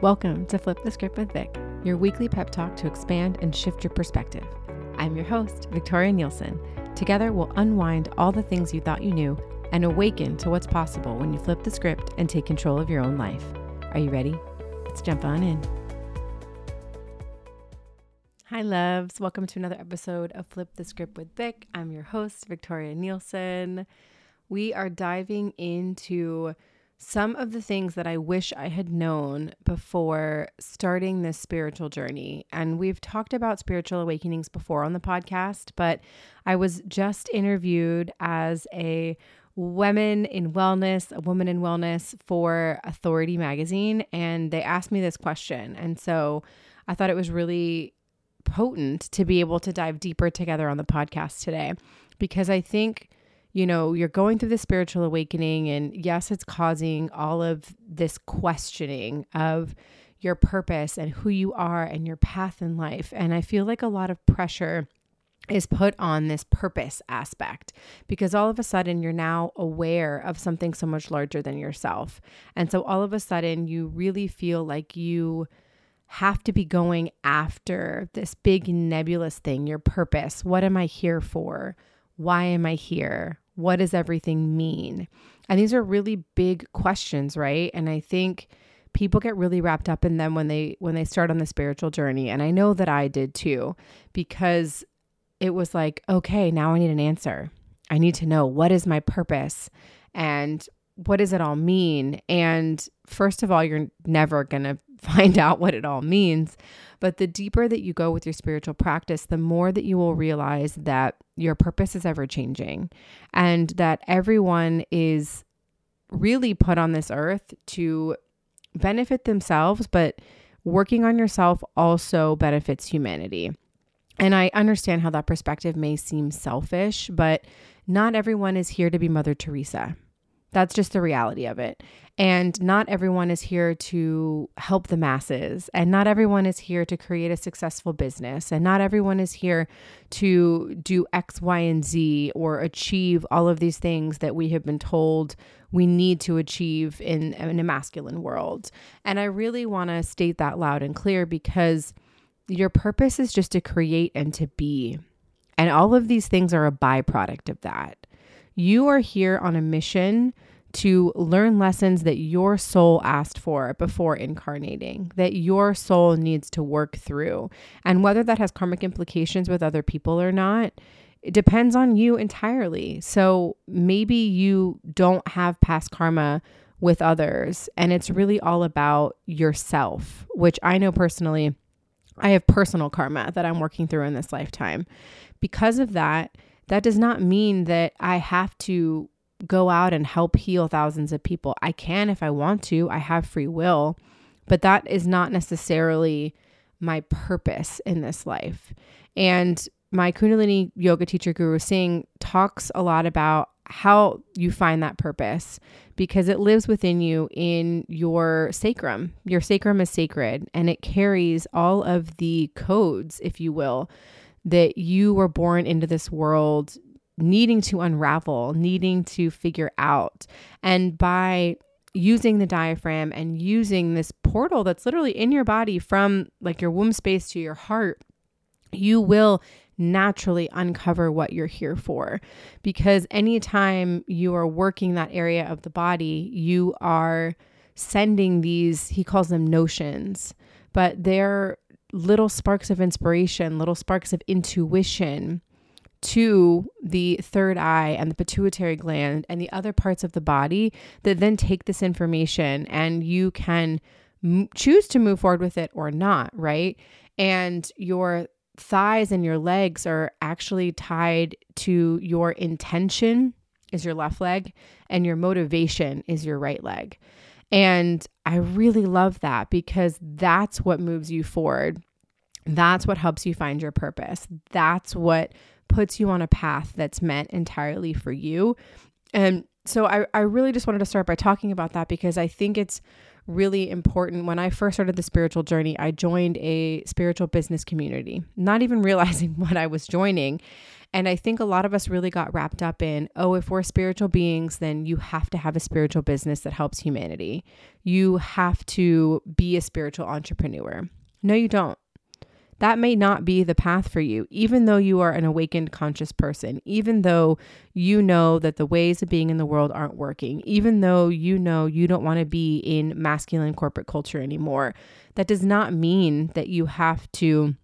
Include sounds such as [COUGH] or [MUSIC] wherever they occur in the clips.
Welcome to Flip the Script with Vic, your weekly pep talk to expand and shift your perspective. I'm your host, Victoria Nielsen. Together, we'll unwind all the things you thought you knew and awaken to what's possible when you flip the script and take control of your own life. Are you ready? Let's jump on in. Hi, loves. Welcome to another episode of Flip the Script with Vic. I'm your host, Victoria Nielsen. We are diving into some of the things that I wish I had known before starting this spiritual journey. And we've talked about spiritual awakenings before on the podcast, but I was just interviewed as a woman in wellness, a woman in wellness for Authority magazine. And they asked me this question. And so I thought it was really potent to be able to dive deeper together on the podcast today because I think you know, you're going through the spiritual awakening, and yes, it's causing all of this questioning of your purpose and who you are and your path in life. And I feel like a lot of pressure is put on this purpose aspect because all of a sudden you're now aware of something so much larger than yourself. And so all of a sudden you really feel like you have to be going after this big nebulous thing, your purpose. What am I here for? Why am I here? What does everything mean? And these are really big questions, right? And I think people get really wrapped up in them when they when they start on the spiritual journey and I know that I did too because it was like, okay, now I need an answer. I need to know what is my purpose and what does it all mean? And first of all, you're never going to [LAUGHS] find out what it all means. But the deeper that you go with your spiritual practice, the more that you will realize that your purpose is ever changing and that everyone is really put on this earth to benefit themselves, but working on yourself also benefits humanity. And I understand how that perspective may seem selfish, but not everyone is here to be Mother Teresa. That's just the reality of it. And not everyone is here to help the masses. And not everyone is here to create a successful business. And not everyone is here to do X, Y, and Z or achieve all of these things that we have been told we need to achieve in, in a masculine world. And I really want to state that loud and clear because your purpose is just to create and to be. And all of these things are a byproduct of that. You are here on a mission to learn lessons that your soul asked for before incarnating, that your soul needs to work through. And whether that has karmic implications with other people or not, it depends on you entirely. So maybe you don't have past karma with others, and it's really all about yourself, which I know personally, I have personal karma that I'm working through in this lifetime. Because of that, that does not mean that I have to go out and help heal thousands of people. I can if I want to, I have free will, but that is not necessarily my purpose in this life. And my Kundalini yoga teacher, Guru Singh, talks a lot about how you find that purpose because it lives within you in your sacrum. Your sacrum is sacred and it carries all of the codes, if you will, that you were born into this world needing to unravel, needing to figure out. And by using the diaphragm and using this portal that's literally in your body from like your womb space to your heart, you will naturally uncover what you're here for. Because anytime you are working that area of the body, you are sending these, he calls them notions, but they're little sparks of inspiration, little sparks of intuition to the third eye and the pituitary gland and the other parts of the body that then take this information and you can m- choose to move forward with it or not, right? And your thighs and your legs are actually tied to your intention is your left leg and your motivation is your right leg. And I really love that because that's what moves you forward. That's what helps you find your purpose. That's what puts you on a path that's meant entirely for you. And so I, I really just wanted to start by talking about that because I think it's really important. When I first started the spiritual journey, I joined a spiritual business community, not even [LAUGHS] realizing what I was joining. And I think a lot of us really got wrapped up in, oh, if we're spiritual beings, then you have to have a spiritual business that helps humanity. You have to be a spiritual entrepreneur. No, you don't that may not be the path for you, even though you are an awakened conscious person, even though you know that the ways of being in the world aren't working, even though you know you don't want to be in masculine corporate culture anymore. That does not mean that you have to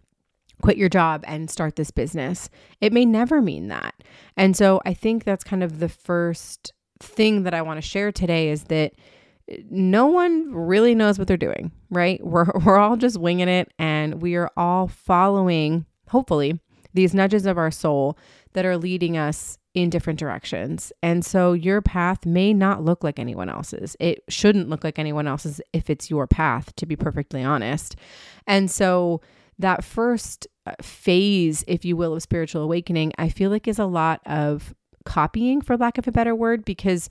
quit your job and start this business. It may never mean that. And so I think that's kind of the first thing that I want to share today is that no one really knows what they're doing, right? We're, [LAUGHS] we're all just winging it and we are all following, hopefully, these nudges of our soul that are leading us in different directions. And so your path may not look like anyone else's. It shouldn't look like anyone else's if it's your path, to be perfectly honest. And so that first uh, Uh, phase, if you will, of spiritual awakening, I feel like is a lot of copying, for lack of a better word, because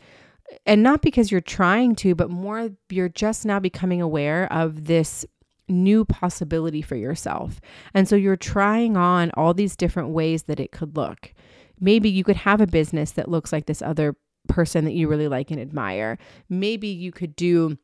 and not because you're trying to, but more you're just now becoming aware of this new possibility for yourself. And so you're trying on all these different ways that it could look. Maybe you could have a business that looks like this other person that you really like and admire. Maybe you could do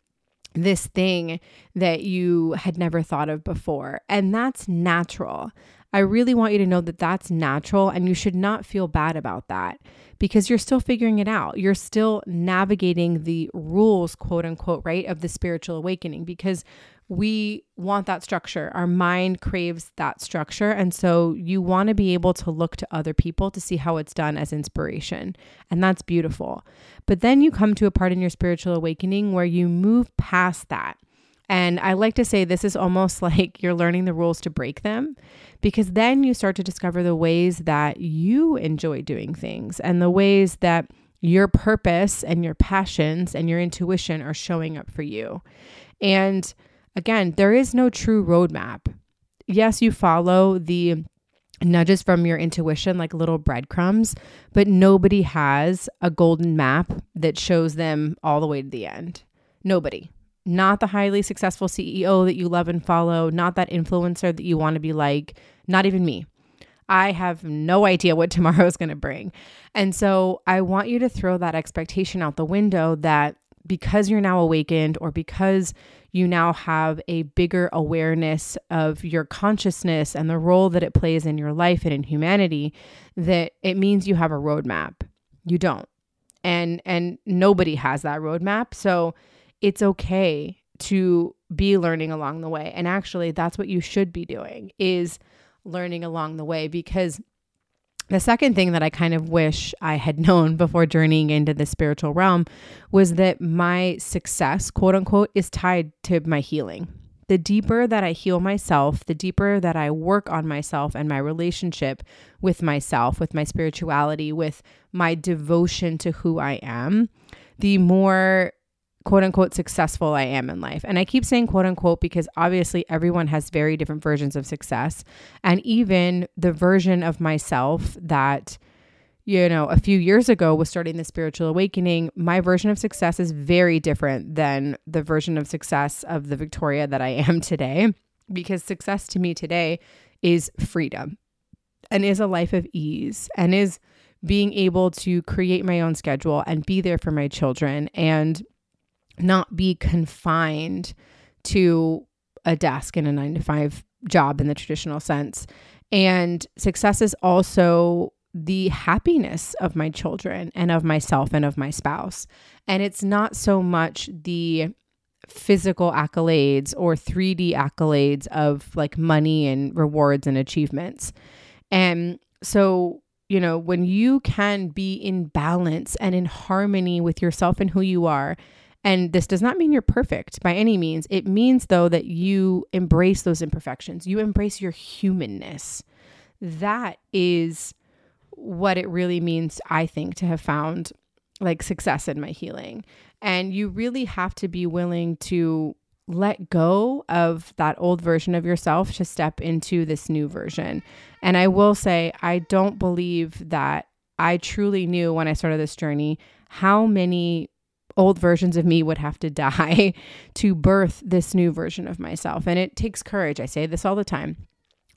this thing that you had never thought of before. And that's natural. I really want you to know that that's natural and you should not feel bad about that because you're still figuring it out. You're still navigating the rules, quote unquote, right, of the spiritual awakening because we want that structure. Our mind craves that structure. And so you want to be able to look to other people to see how it's done as inspiration. And that's beautiful. But then you come to a part in your spiritual awakening where you move past that. And I like to say this is almost [LAUGHS] like you're learning the rules to break them because then you start to discover the ways that you enjoy doing things and the ways that your purpose and your passions and your intuition are showing up for you. And again, there is no true roadmap. Yes, you follow the nudges from your intuition like little breadcrumbs, but nobody has a golden map that shows them all the way to the end. Nobody not the highly successful CEO that you love and follow, not that influencer that you want to be like, not even me. I have no idea what [LAUGHS] tomorrow is going to bring. And so I want you to throw that expectation out the window that because you're now awakened or because you now have a bigger awareness of your consciousness and the role that it plays in your life and in humanity, that it means you have a roadmap. You don't. And and nobody has that roadmap. So it's okay to be learning along the way. And actually, that's what you should be doing is learning along the way because the second thing that I kind of wish I had [LAUGHS] known before journeying into the spiritual realm was that my success, quote unquote, is tied to my healing. The deeper that I heal myself, the deeper that I work on myself and my relationship with myself, with my spirituality, with my devotion to who I am, the more quote unquote successful I am in life. And I keep saying quote unquote because obviously everyone has very different versions of success. And even the version of myself that, you know, a few years ago was starting the spiritual awakening, my version of success is very different than the version of success of the Victoria that I am [LAUGHS] today. Because success to me today is freedom and is a life of ease and is being able to create my own schedule and be there for my children and not be confined to a desk in a nine to five job in the traditional sense. And success is also the happiness of my children and of myself and of my spouse. And it's not so much the physical accolades or 3D accolades of like money and rewards and achievements. And so, you know, when you can be in balance and in harmony with yourself and who you are, and this does not mean you're perfect by any means. It means, though, that you embrace those imperfections, you embrace your humanness. That is what it really means, I think, to have found like success in my healing. And you really have to be willing to let go of that old version of yourself to step into this new version. And I will say, I don't believe that I truly knew when I started this journey how many old versions of me would have to [LAUGHS] die to birth this new version of myself. And it takes courage. I say this all the time.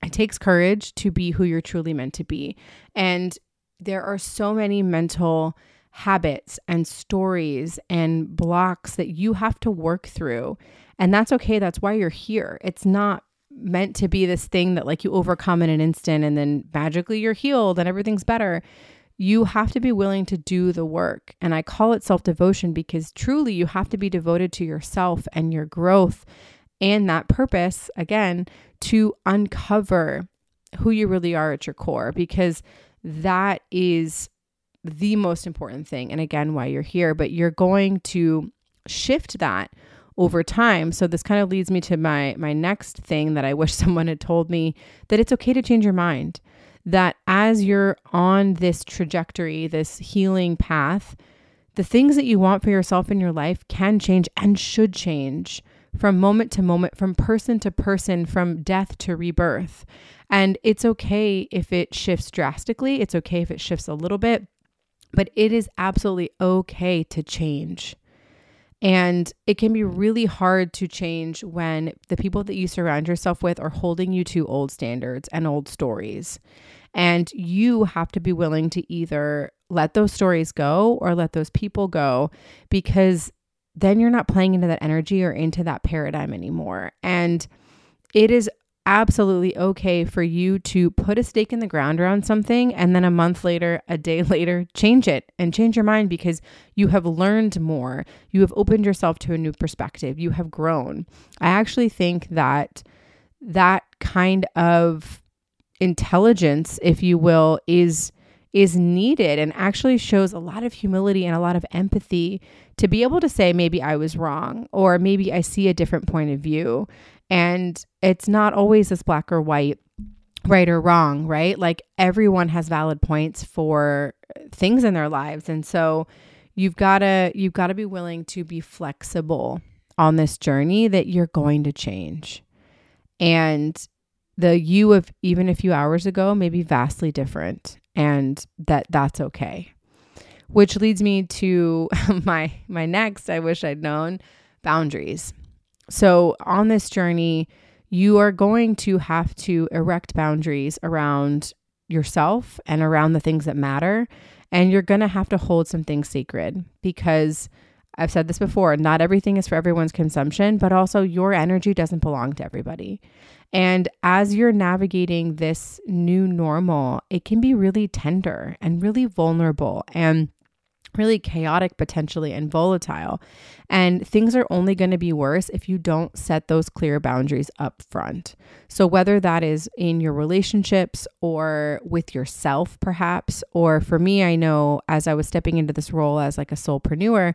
it takes courage to be who you're truly meant to be. And there are so many mental habits and stories and blocks that you have to work through. And that's okay. That's why you're here. It's not meant to be this thing that like you overcome in an instant and then magically you're healed and everything's better. You have to be willing to do the work. And I call it self devotion because truly you have to be devoted to yourself and your growth and that purpose, again, to uncover who you really are at your core because that is the most important thing. And again, why you're here, but you're going to shift that over time. So this kind of leads me to my my next thing that I wish [LAUGHS] someone had told me that it's okay to change your mind. That as you're on this trajectory, this healing path, the things that you want for yourself in your life can change and should change from moment to moment, from person to person, from death to rebirth. And it's okay if it shifts drastically. It's okay if it shifts a little bit, but it is absolutely okay to change. And it can be really hard to change when the people that you surround yourself with are holding you to old standards and old stories. And you have to be willing to either let those stories go or let those people go because then you're not playing into that energy or into that paradigm anymore. And it is absolutely okay for you to put a stake in the ground around something and then a month later, a day [LAUGHS] later, change it and change your mind because you have learned more. You have opened yourself to a new perspective. You have grown. I actually think that that kind of intelligence, if you will, is is needed and actually shows a lot of humility and a lot of empathy to be able to say maybe I was wrong or maybe I see a different point of view and it's not always this black or white, right or wrong, right? Like everyone has valid points for things in their lives. And so you've got to you've got to be willing to be flexible on this journey that you're going to change. And the you of even a few hours ago may be vastly different and that that's okay. Which leads me to [LAUGHS] my my next I wish I'd known boundaries. So, on this journey, you are going to have to erect boundaries around yourself and around the things that matter. And you're going to have to hold some things sacred because I've said this before not everything is for everyone's consumption, but also your energy doesn't belong to everybody. And as you're navigating this new normal, it can be really tender and really vulnerable. And really chaotic potentially and volatile. And things are only going to be worse if you don't set those clear boundaries up front. So, whether that is in your relationships or with yourself, perhaps, or for me, I know as I was stepping into this role as like a soulpreneur,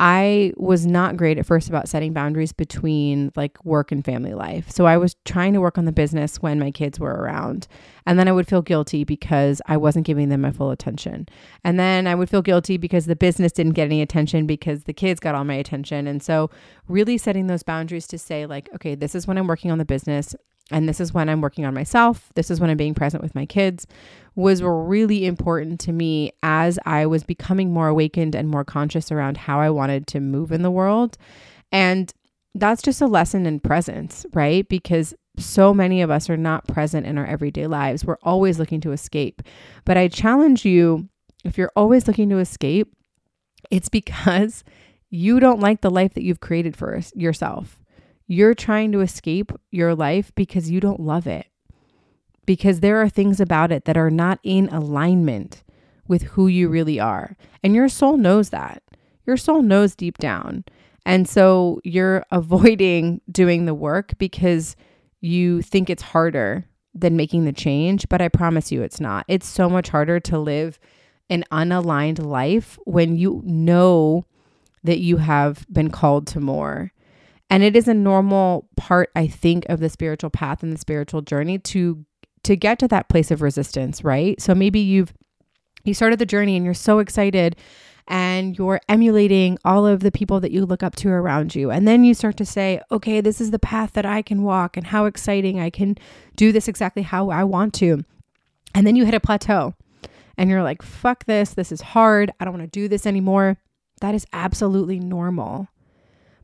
I was not great at first about setting boundaries between like work and family life. So I was trying to work on the business when my kids were around. And then I would feel guilty because I wasn't giving them my full attention. And then I would feel guilty because the business didn't get any attention because the kids got all my attention. And so really setting those boundaries to say like, okay, this is when I'm working on the business and this is when I'm working on myself. This is when I'm being present with my kids was really important to me as I was becoming more awakened and more conscious around how I wanted to move in the world. And that's just a lesson in presence, right? Because so many of us are not present in our everyday lives. We're always looking to escape. But I challenge you if you're always looking to escape, it's because you don't like the life that you've created for yourself. You're trying to escape your life because you don't love it because there are things about it that are not in alignment with who you really are. And your soul knows that. Your soul knows deep down. And so you're [LAUGHS] avoiding doing the work because you think it's harder than making the change. But I promise you, it's not. It's so much harder to live an unaligned life when you know that you have been called to more. And it is a normal part, I think, of the spiritual path and the spiritual journey to to get to that place of resistance, right? So maybe you've you started the journey and you're so excited and you're emulating all of the people that you look up to around you. And then you start to say, okay, this is the path that I can walk and how exciting I can do this exactly how I want to. And then you hit a plateau and you're like, fuck this. This is hard. I don't want to do this anymore. That is absolutely normal.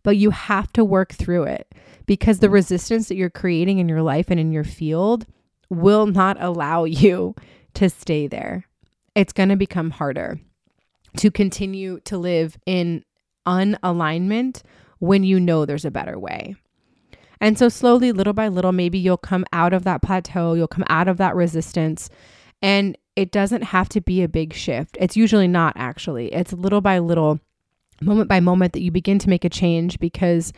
But you have to work through it because the resistance that you're creating in your life and in your field will not allow [LAUGHS] you to stay there. It's going to become harder to continue to live in unalignment when you know there's a better way. And so, slowly, little by little, maybe you'll come out of that plateau, you'll come out of that resistance. And it doesn't have to be a big shift. It's usually not, actually. It's little by little, moment by moment, that you begin to make a change because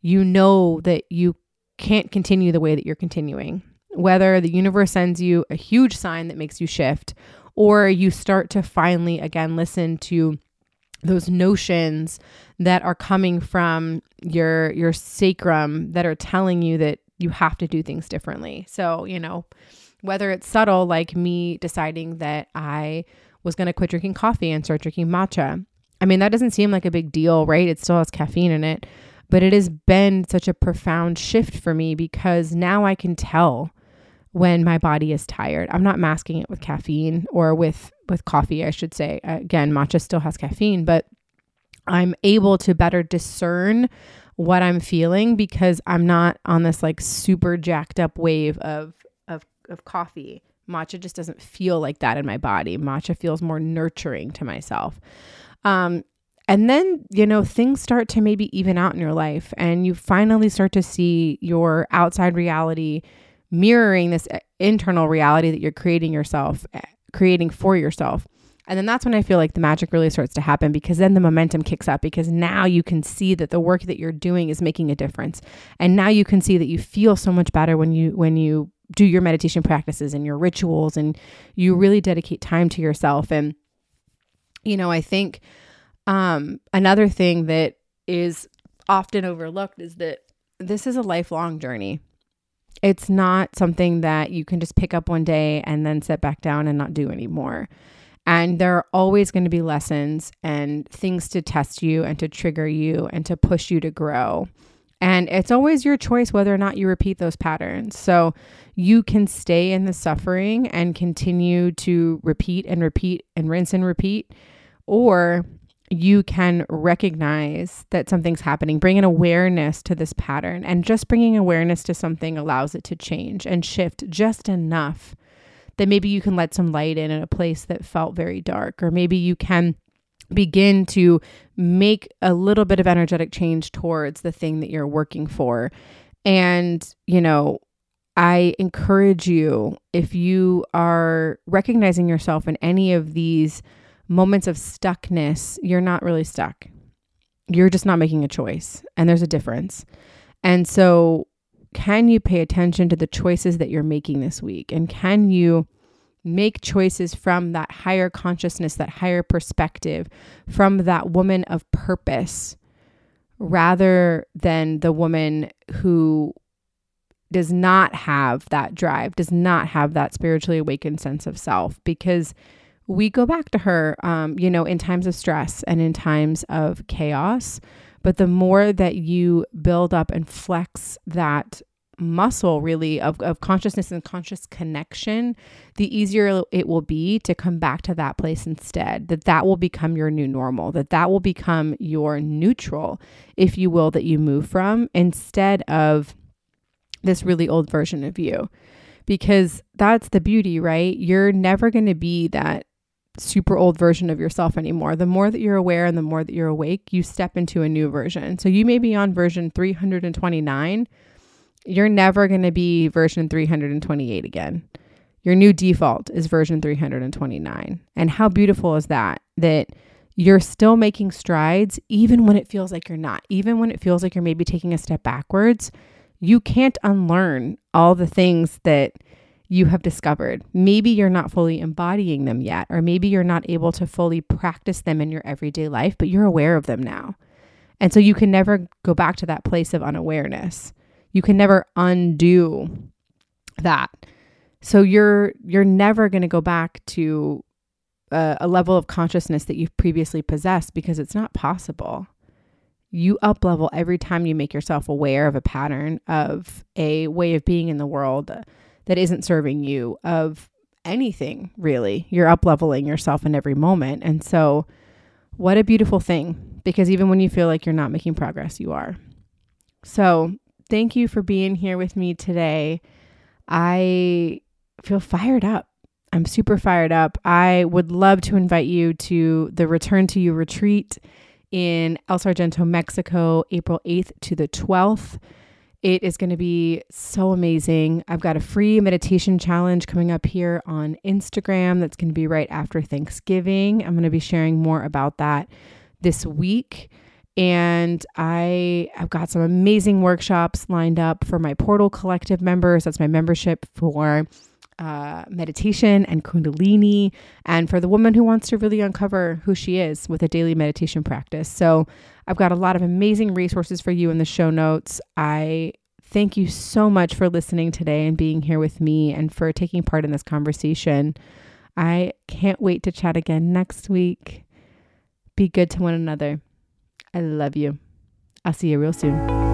you know that you can't continue the way that you're continuing. Whether the universe sends you a huge sign that makes you shift, or you start to finally, again, listen to those notions that are coming from your your sacrum that are telling you that you have to do things differently. So, you know, whether it's subtle like me deciding that I was going to quit drinking coffee and start drinking matcha. I mean, that doesn't seem like a big deal, right? It still has caffeine in it, but it has been such a profound shift for me because now I can tell when my body is tired. I'm not masking it with caffeine or with with coffee, I should say. Uh, again, matcha still has caffeine, but I'm able to better discern what I'm feeling because I'm not on this like super jacked up wave of of of coffee. Matcha just doesn't feel like that in my body. Matcha feels more nurturing to myself. Um, and then, you know, things start to maybe even out in your life and you finally start to see your outside reality mirroring this uh, internal reality that you're creating yourself, uh, creating for yourself. And then that's when I feel like the magic really starts to happen because then the momentum kicks up because now you can see that the work that you're doing is making a difference. And now you can see that you feel so much better when you when you do your meditation practices and your rituals and you really dedicate time to yourself and you know, I think um another thing that is often overlooked is that this is a lifelong journey. It's not something that you can just pick up one day and then sit back down and not do anymore. And there are always going to be lessons and things to test you and to trigger you and to push you to grow. And it's always your choice whether or not you repeat those patterns. So you can stay in the suffering and continue to repeat and repeat and rinse and repeat, or you can recognize that something's happening, bring an awareness to this pattern. And just bringing awareness to something allows it to change and shift just enough that maybe you can let some light in in a place that felt very dark, or maybe you can begin to make a little bit of energetic change towards the thing that you're working for. And, you know, I encourage you if you are recognizing yourself in any of these moments of stuckness, you're not really stuck. You're just not making a choice, and there's a difference. And so, can you pay attention to the choices that you're making this week? And can you make choices from that higher consciousness, that higher perspective, from that woman of purpose, rather than the woman who does not have that drive, does not have that spiritually awakened sense of self? Because we go back to her, um, you know, in times of stress and in times of chaos. But the more that you build up and flex that muscle really of, of consciousness and conscious connection the easier it will be to come back to that place instead that that will become your new normal that that will become your neutral if you will that you move from instead of this really old version of you because that's the beauty right you're never going to be that super old version of yourself anymore. The more that you're aware and the more that you're awake, you step into a new version. So you may be on version 329. You're never going to be version 328 again. Your new default is version 329. And how beautiful is that? That you're still making strides even when it feels like you're not, even when it feels like you're maybe taking a step backwards. You can't unlearn all the things that you have discovered. Maybe you're not fully embodying them yet, or maybe you're not able to fully practice them in your everyday life, but you're aware of them now. And so you can never go back to that place of unawareness. You can never undo that. So you're you're never going to go back to a, a level of consciousness that you've previously possessed because it's not possible. You up level every time you make yourself aware of a pattern of a way of being in the world, that isn't serving you of anything really. You're up leveling yourself in every moment. And so, what a beautiful thing because even when you feel like you're not making progress, you are. So, thank you for being here with me today. I feel fired up. I'm super fired up. I would love to invite you to the Return to You retreat in El Sargento, Mexico, April 8th to the 12th. It is going to be so amazing. I've got a free meditation challenge coming up here on Instagram that's going to be right after Thanksgiving. I'm going to be sharing more about that this week. And I have got some amazing workshops lined up for my Portal Collective members. That's my membership for uh, meditation and Kundalini, and for the woman who wants to really uncover who she is with a daily meditation practice. So, I've got a lot of amazing resources for you in the show notes. I thank you so much for listening today and being here with me and for taking part in this conversation. I can't wait to chat again next week. Be good to one another. I love you. I'll see you real soon.